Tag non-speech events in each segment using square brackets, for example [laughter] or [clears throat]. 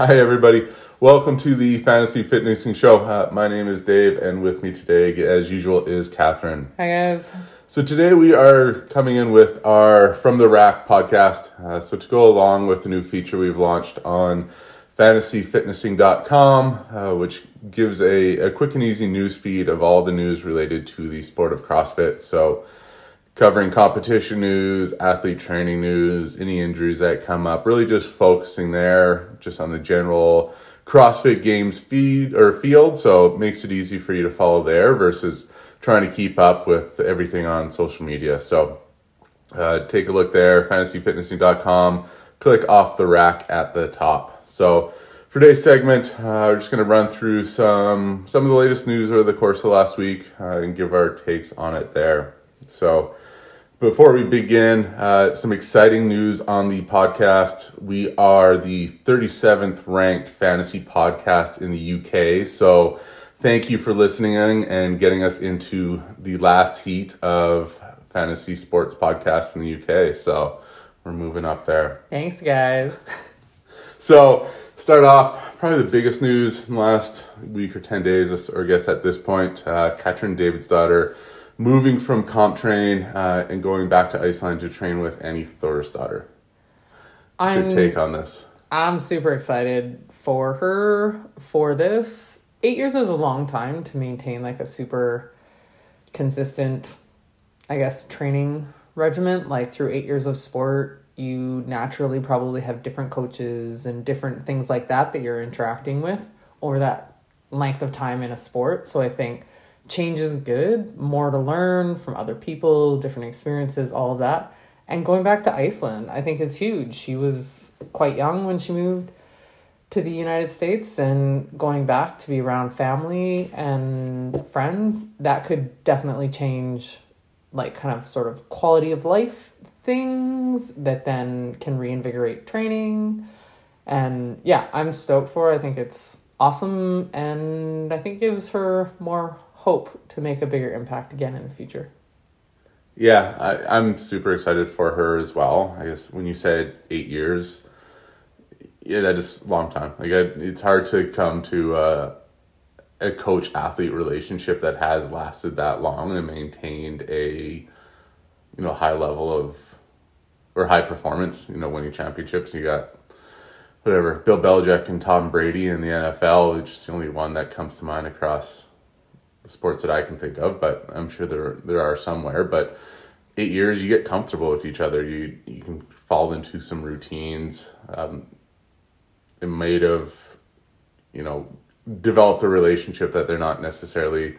Hi, everybody. Welcome to the Fantasy Fitnessing Show. Uh, my name is Dave, and with me today, as usual, is Catherine. Hi, guys. So today we are coming in with our From the Rack podcast. Uh, so to go along with the new feature we've launched on fantasyfitnessing.com, uh, which gives a, a quick and easy news feed of all the news related to the sport of CrossFit. So covering competition news, athlete training news, any injuries that come up, really just focusing there just on the general CrossFit Games feed or field, so it makes it easy for you to follow there versus trying to keep up with everything on social media. So uh, take a look there, fantasyfitnessing.com. Click off the rack at the top. So for today's segment, uh, we're just going to run through some some of the latest news over the course of last week uh, and give our takes on it there. So before we begin, uh, some exciting news on the podcast. We are the 37th ranked fantasy podcast in the UK. So thank you for listening and getting us into the last heat of fantasy sports podcasts in the UK. So we're moving up there. Thanks, guys. [laughs] So, start off, probably the biggest news in the last week or 10 days, or I guess at this point, uh, Katrin Davidsdottir moving from CompTrain uh, and going back to Iceland to train with Annie Thorisdottir. What's your take on this? I'm super excited for her for this. Eight years is a long time to maintain like a super consistent, I guess, training regimen. Like through eight years of sport, you naturally probably have different coaches and different things like that that you're interacting with over that length of time in a sport. So I think change is good, more to learn from other people, different experiences, all of that. And going back to Iceland, I think is huge. She was quite young when she moved to the United States and going back to be around family and friends, that could definitely change like kind of sort of quality of life things that then can reinvigorate training. And yeah, I'm stoked for. It. I think it's awesome and I think gives her more hope to make a bigger impact again in the future. Yeah, I, I'm super excited for her as well. I guess when you said eight years, yeah, that is a long time. Like I, it's hard to come to a, a coach athlete relationship that has lasted that long and maintained a you know high level of or high performance. You know, winning championships. You got whatever Bill Belichick and Tom Brady in the NFL, which is the only one that comes to mind across sports that I can think of, but I'm sure there there are somewhere. But eight years, you get comfortable with each other. You you can fall into some routines. Um, it might have, you know, developed a relationship that they're not necessarily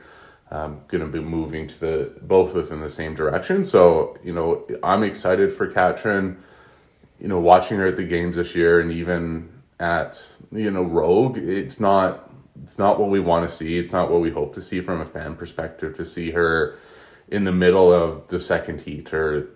um, going to be moving to the both within the same direction. So you know, I'm excited for Katrin. You know, watching her at the games this year, and even at you know Rogue, it's not it's not what we want to see. It's not what we hope to see from a fan perspective to see her in the middle of the second heat or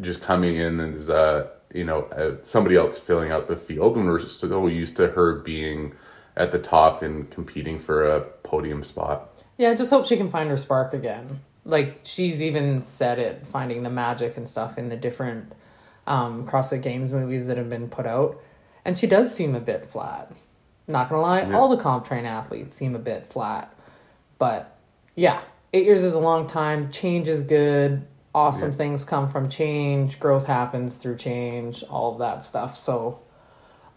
just coming in as uh, you know uh, somebody else filling out the field when we're so used to her being at the top and competing for a podium spot. Yeah, I just hope she can find her spark again. Like she's even said it, finding the magic and stuff in the different um, CrossFit Games movies that have been put out, and she does seem a bit flat. Not gonna lie, yeah. all the CompTrain athletes seem a bit flat. But yeah, eight years is a long time. Change is good. Awesome yeah. things come from change. Growth happens through change. All of that stuff. So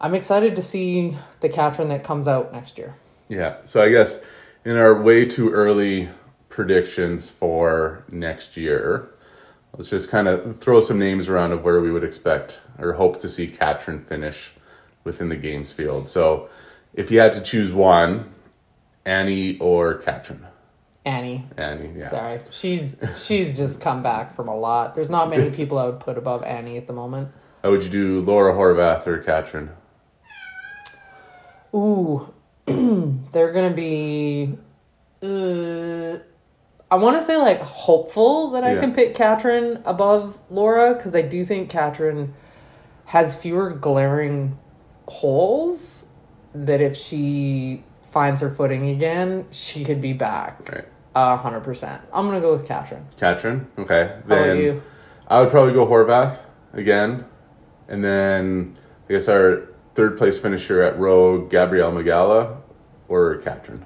I'm excited to see the Katrin that comes out next year. Yeah. So I guess in our way too early predictions for next year, let's just kind of throw some names around of where we would expect or hope to see Katrin finish within the games field. So if you had to choose one, Annie or Katrin? Annie. Annie, yeah. Sorry. She's she's just come back from a lot. There's not many people I would put above Annie at the moment. How would you do Laura Horvath or Katrin? Ooh. [clears throat] They're gonna be uh, I want to say like hopeful that I yeah. can pick Katrin above Laura because I do think Katrin has fewer glaring holes that if she finds her footing again, she could be back. Right. A hundred percent. I'm gonna go with Katrin. Katrin, okay. Then I would probably go Horvath again, and then I guess our third place finisher at Rogue, Gabrielle Migala or Katrin?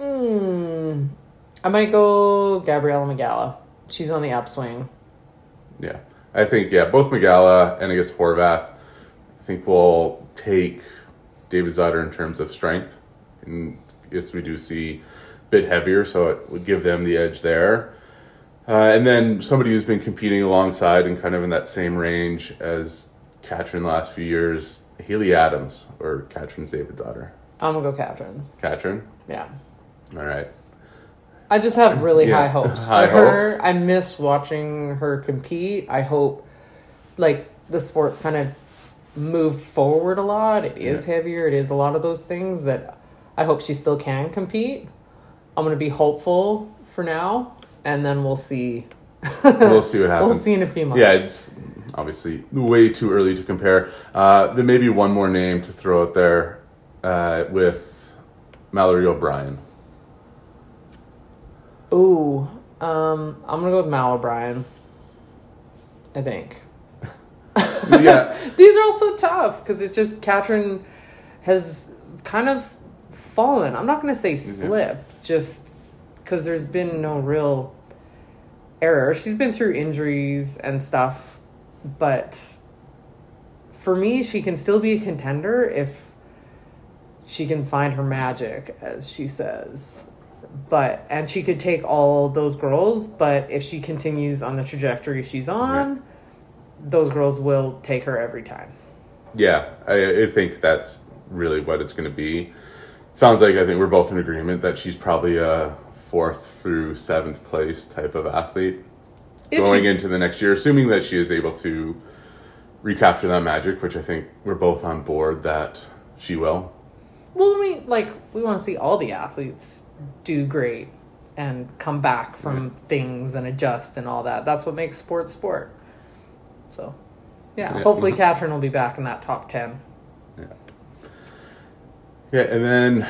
Mm, I might go Gabriella Migala. She's on the upswing. Yeah, I think yeah, both Migala and I guess Horvath. I think will take Davidsdottir in terms of strength, and yes, we do see a bit heavier, so it would give them the edge there. Uh, and then somebody who's been competing alongside and kind of in that same range as Katrin the last few years, Haley Adams or Katrin Davidsdottir. I'm gonna go Katrin. Katrin. Yeah. All right. I just have really Yeah, high hopes [laughs] high her. hopes. I miss watching her compete. I hope, like, the sport's kind of moved forward a lot. It is Yeah. heavier. It is a lot of those things that I hope she still can compete. I'm going to be hopeful for now, and then we'll see. We'll see what [laughs] happens. We'll see in a few months. Yeah, it's obviously way too early to compare. Uh, there may be one more name to throw out there uh, with Mallory O'Brien. Ooh, um, I'm gonna go with Mal O'Brien. I think. [laughs] yeah, These are all so tough because it's just Katrin has kind of fallen. I'm not gonna say mm-hmm. slip, just because there's been no real error. She's been through injuries and stuff, but for me, she can still be a contender if she can find her magic, as she says. But and she could take all those girls, but if she continues on the trajectory she's on, those girls will take her every time. yeah, I, I think that's really what it's going to be. Sounds like I think we're both in agreement that she's probably a fourth through seventh place type of athlete If going she- into the next year, assuming that she is able to recapture that magic, which I think we're both on board that she will. Well, we like we want to see all the athletes do great and come back from things and adjust and all that. That's what makes sport sport. So, yeah, Yeah. hopefully [laughs] Katrin will be back in that top ten. Yeah, Yeah, and then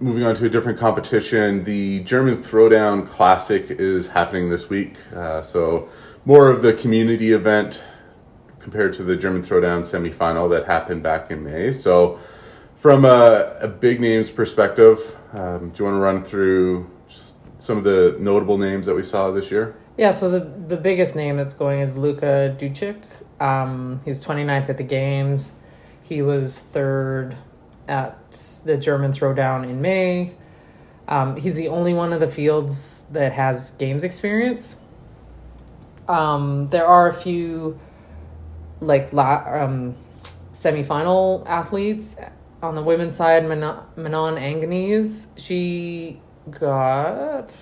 moving on to a different competition, the German Throwdown Classic is happening this week. Uh, so more of the community event compared to the German Throwdown semifinal that happened back in May. So from a, a big names perspective, um, do you want to run through just some of the notable names that we saw this year? Yeah, so the the biggest name that's going is Luka Dukic. Um, he was 29th at the games. He was third at the German Throwdown in May. Um, he's the only one of the fields that has games experience. Um, there are a few like la- um, semifinal athletes on the women's side. Manon, Manon Angonese, she got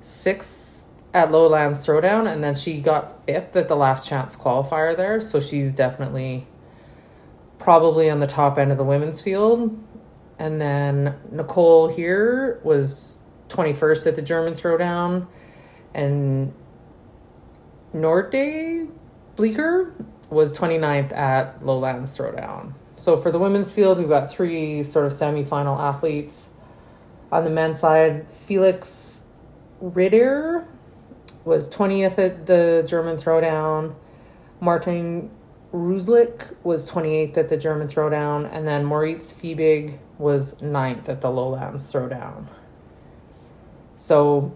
sixth at Lowlands Throwdown, and then she got fifth at the last chance qualifier there. So she's definitely probably on the top end of the women's field. And then Nicole here was 21st at the German Throwdown, and Norte Bleeker was 29th at Lowlands Throwdown. So for the women's field, we've got three sort of semifinal athletes. On the men's side, Felix Ritter was 20th at the German Throwdown. Martin Ruslik was 28th at the German Throwdown. And then Moritz Fiebig was 9th at the Lowlands Throwdown. So,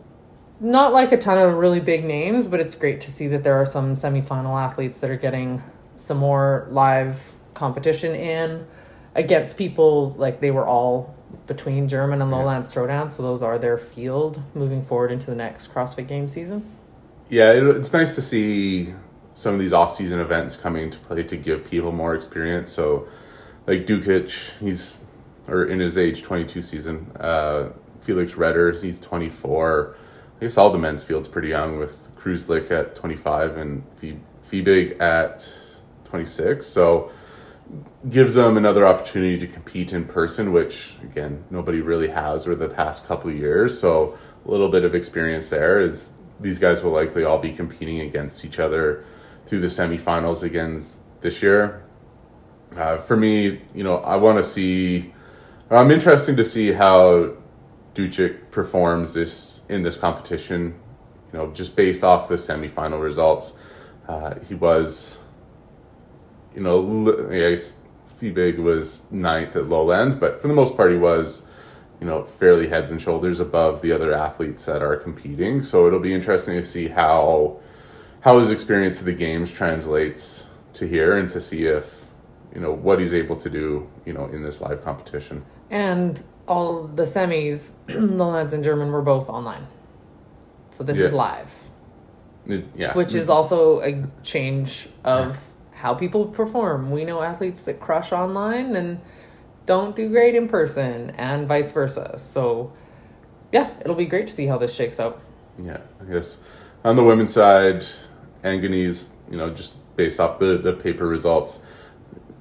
not like a ton of really big names, but it's great to see that there are some semifinal athletes that are getting some more live competition in against people like they were all between German and Yeah. Lowlands Throwdown, so those are their field moving forward into the next CrossFit game season. Yeah, it, it's nice to see some of these off-season events coming into play to give people more experience. So, like Dukic, he's or in his age 22 season. Uh, Felix Redders, he's 24. I guess all the men's field's pretty young with Kruzlik at 25 and Fiebig at 26. So gives them another opportunity to compete in person, which again nobody really has over the past couple years. So a little bit of experience there is these guys will likely all be competing against each other through the semifinals again this year. Uh, for me, you know, I want to see. I'm interested to see how Dukic performs this in this competition. You know, just based off the semifinal results, uh, he was you know, I guess Fiebig was ninth at Lowlands, but for the most part, he was, you know, fairly heads and shoulders above the other athletes that are competing. So it'll be interesting to see how how his experience of the games translates to here, and to see if you know what he's able to do, you know, in this live competition. And all the semis, [clears throat] Lowlands and German, were both online. So this is live, It- yeah, which is mm-hmm. also a change of how people perform. We know athletes that crush online and don't do great in person, and vice versa. So, yeah, it'll be great to see how this shakes out. Yeah, I guess on the women's side, Angonese, you know, just based off the, the paper results,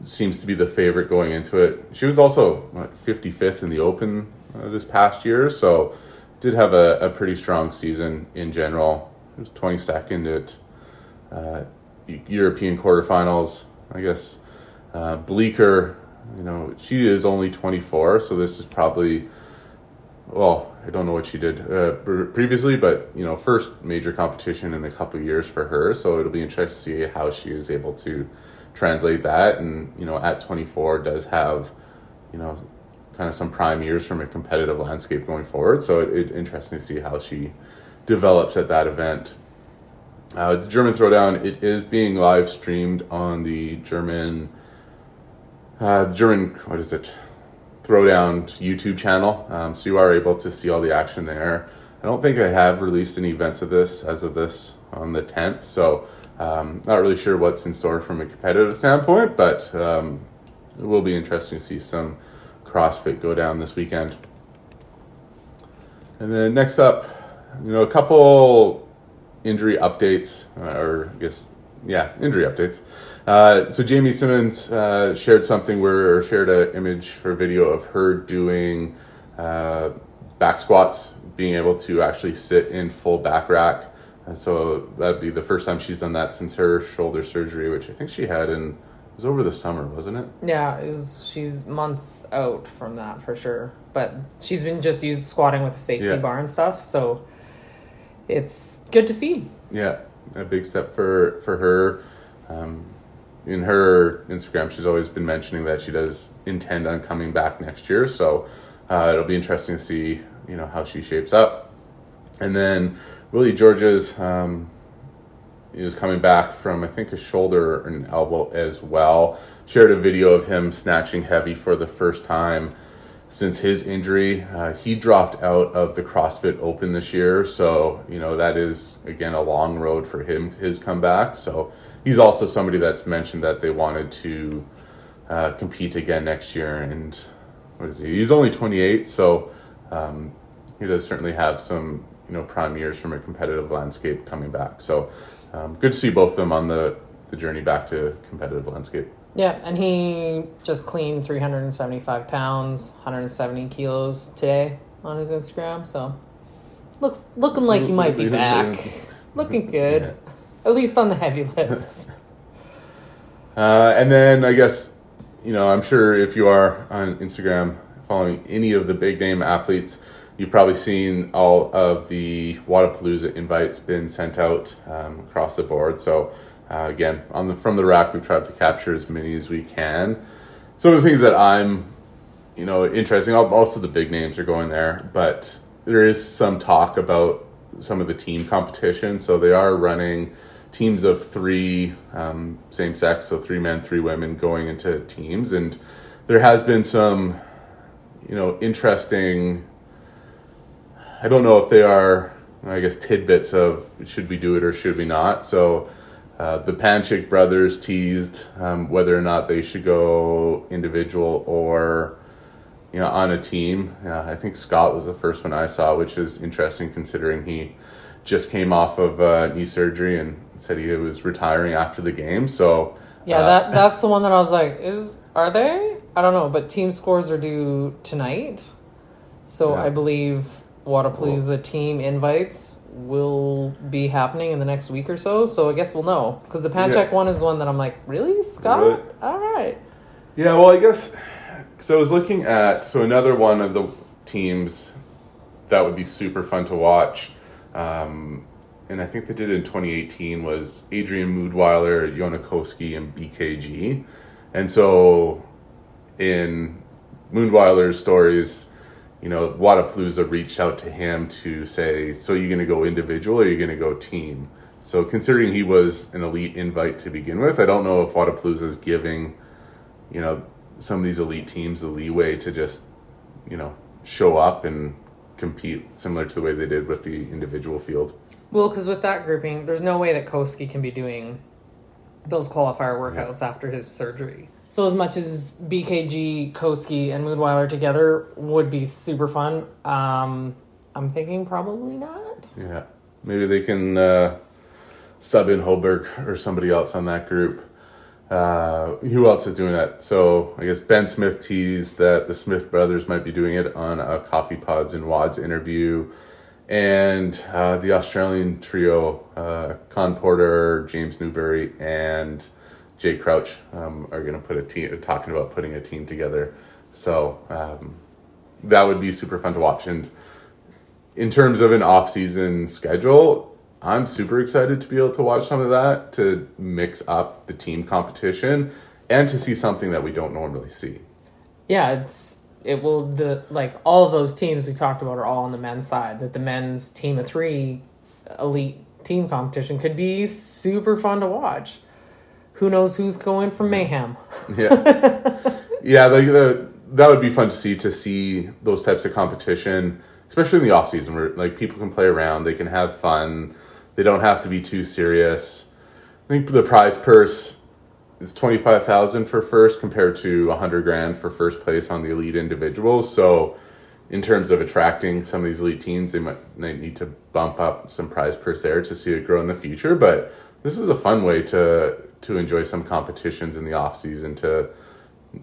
seems to be the favorite going into it. She was also what, 55th in the Open uh, this past year, so did have a, a pretty strong season in general. It was 22nd at uh, European quarterfinals. I guess uh, Bleeker, you know, she is only 24, so this is probably well, I don't know what she did uh, previously, but you know, first major competition in a couple years for her. So it'll be interesting to see how she is able to translate that. And you know, at 24, does have you know kind of some prime years from a competitive landscape going forward. So it, it interesting to see how she develops at that event. Uh, the German Throwdown it is being live streamed on the German uh, German what is it Throwdown YouTube channel, um, so you are able to see all the action there. I don't think I have released any events of this as of this on the 10th, so um, not really sure what's in store from a competitive standpoint, but um, it will be interesting to see some CrossFit go down this weekend. And then next up, you know, a couple injury updates, uh, or I guess, yeah, injury updates. Uh, so Jamie Simmons uh, shared something where, or shared an image or video of her doing uh, back squats, being able to actually sit in full back rack. And so that'd be the first time she's done that since her shoulder surgery, which I think she had in, it was over the summer, wasn't it? Yeah, it was. She's months out from that for sure, but she's been just used squatting with a safety Yeah. bar and stuff. So it's good to see. Yeah, a big step for for her. Um, in her Instagram, she's always been mentioning that she does intend on coming back next year. So uh, it'll be interesting to see you know how she shapes up. And then Willy Georges um, was coming back from I think a shoulder and elbow as well. Shared a video of him snatching heavy for the first time since his injury. Uh, he dropped out of the CrossFit Open this year, so you know that is again a long road for him his comeback. So he's also somebody that's mentioned that they wanted to uh, compete again next year. And what is he? He's only 28, so um, he does certainly have some you know prime years from a competitive landscape coming back. So um, good to see both of them on the the journey back to competitive landscape. Yeah, and he just cleaned 375 pounds, 170 kilos today on his Instagram. So looks looking like he might be back. [laughs] Looking good, Yeah. at least on the heavy lifts. [laughs] Uh, and then I guess, you know, I'm sure if you are on Instagram following any of the big name athletes, you've probably seen all of the Wodapalooza invites been sent out um, across the board. So uh, again, on the from the rack, we've tried to capture as many as we can. Some of the things that I'm, you know, interesting. of the big names are going there, but there is some talk about some of the team competition. So they are running teams of three, um, same sex, so three men, three women going into teams, and there has been some, you know, interesting. I don't know if they are, I guess, tidbits of should we do it or should we not. So. Uh, the Panchik brothers teased um, whether or not they should go individual or you know, on a team. Uh, I think Scott was the first one I saw, which is interesting considering he just came off of uh, knee surgery and said he was retiring after the game. So Yeah, uh, that that's the one that I was like, is are they? I don't know, but team scores are due tonight, so Yeah. I believe Wodapalooza team invites will be happening in the next week or so. So I guess we'll know because the Panchik Yeah. one is the one that I'm like, really, Scott? Really? All right. Yeah, well, I guess so. I was looking at so another one of the teams that would be super fun to watch, um, and I think they did it in 2018, was Adrian Mundwiler, Yonakoski, and BKG. And so in Mundwiler's stories, you know, Wodapalooza reached out to him to say, so you're going to go individual or you're going to go team? So considering he was an elite invite to begin with, I don't know if Wodapalooza is giving, you know, some of these elite teams the leeway to just, you know, show up and compete similar to the way they did with the individual field. Well, because with that grouping, there's no way that Koski can be doing those qualifier workouts yeah. after his surgery. So as much as BKG, Koski, and Mundwiler together would be super fun, um, I'm thinking probably not. Yeah, maybe they can uh, sub in Holberg or somebody else on that group. Uh, who else is doing that? So I guess Ben Smith teased that the Smith brothers might be doing it on a Coffee Pods and WODs interview, and uh, the Australian trio, uh, Khan Porter, James Newbury, and Jay Crouch um, are going to put a team, talking about putting a team together. So um, that would be super fun to watch. And in terms of an off-season schedule, I'm super excited to be able to watch some of that to mix up the team competition and to see something that we don't normally see. Yeah, it's it will the like all of those teams we talked about are all on the men's side. That the men's team of three elite team competition could be super fun to watch. Who knows who's going from mayhem? Yeah, yeah, like the that would be fun to see to see those types of competition, especially in the off season where like people can play around, they can have fun they don't have to be too serious. I think the prize purse is twenty five thousand for first compared to hundred grand for first place on the elite individuals. So, in terms of attracting some of these elite teams, they might, might need to bump up some prize purse there to see it grow in the future. But this is a fun way to to enjoy some competitions in the off season to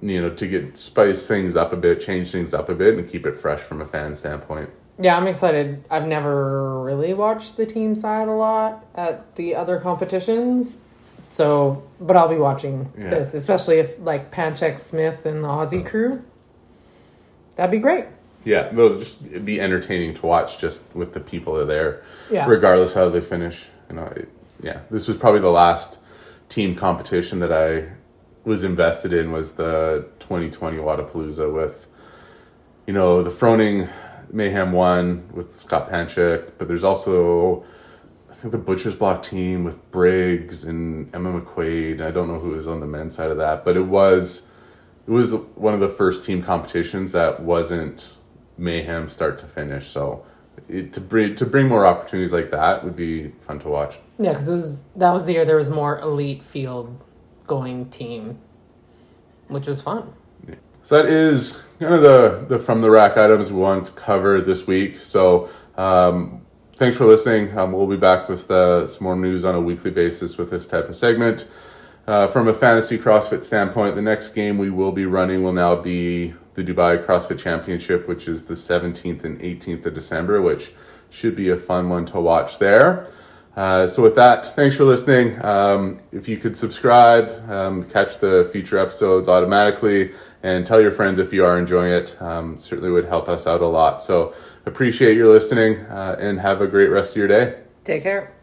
you know to get spice things up a bit, change things up a bit, and keep it fresh from a fan standpoint. Yeah, I'm excited. I've never really watched the team side a lot at the other competitions. So, but I'll be watching yeah. this, especially if like Panchik Smith and the Aussie mm. crew. That'd be great. Yeah, it'll just be entertaining to watch just with the people that are there. Yeah. Regardless how they finish. You know, it, yeah. This was probably the last team competition that I was invested in was the 2020 Wodapalooza with, you know, the Froning Mayhem one with Scott Panchik, but there's also I think the Butcher's Block team with Briggs and Emma McQuaid. I don't know who was on the men's side of that, but it was it was one of the first team competitions that wasn't mayhem start to finish. So it, to bring to bring more opportunities like that would be fun to watch. Yeah, because that was the year there was more elite field going team, which was fun. So that is kind of the, the from the rack items we wanted to cover this week. So um, thanks for listening. Um, we'll be back with uh, some more news on a weekly basis with this type of segment. Uh, from a fantasy CrossFit standpoint, the next game we will be running will now be the Dubai CrossFit Championship, which is the 17th and 18th of December, which should be a fun one to watch there. Uh, so with that, thanks for listening. Um, if you could subscribe, um, catch the future episodes automatically and tell your friends if you are enjoying it. Um, certainly would help us out a lot. So appreciate your listening uh, and have a great rest of your day. Take care.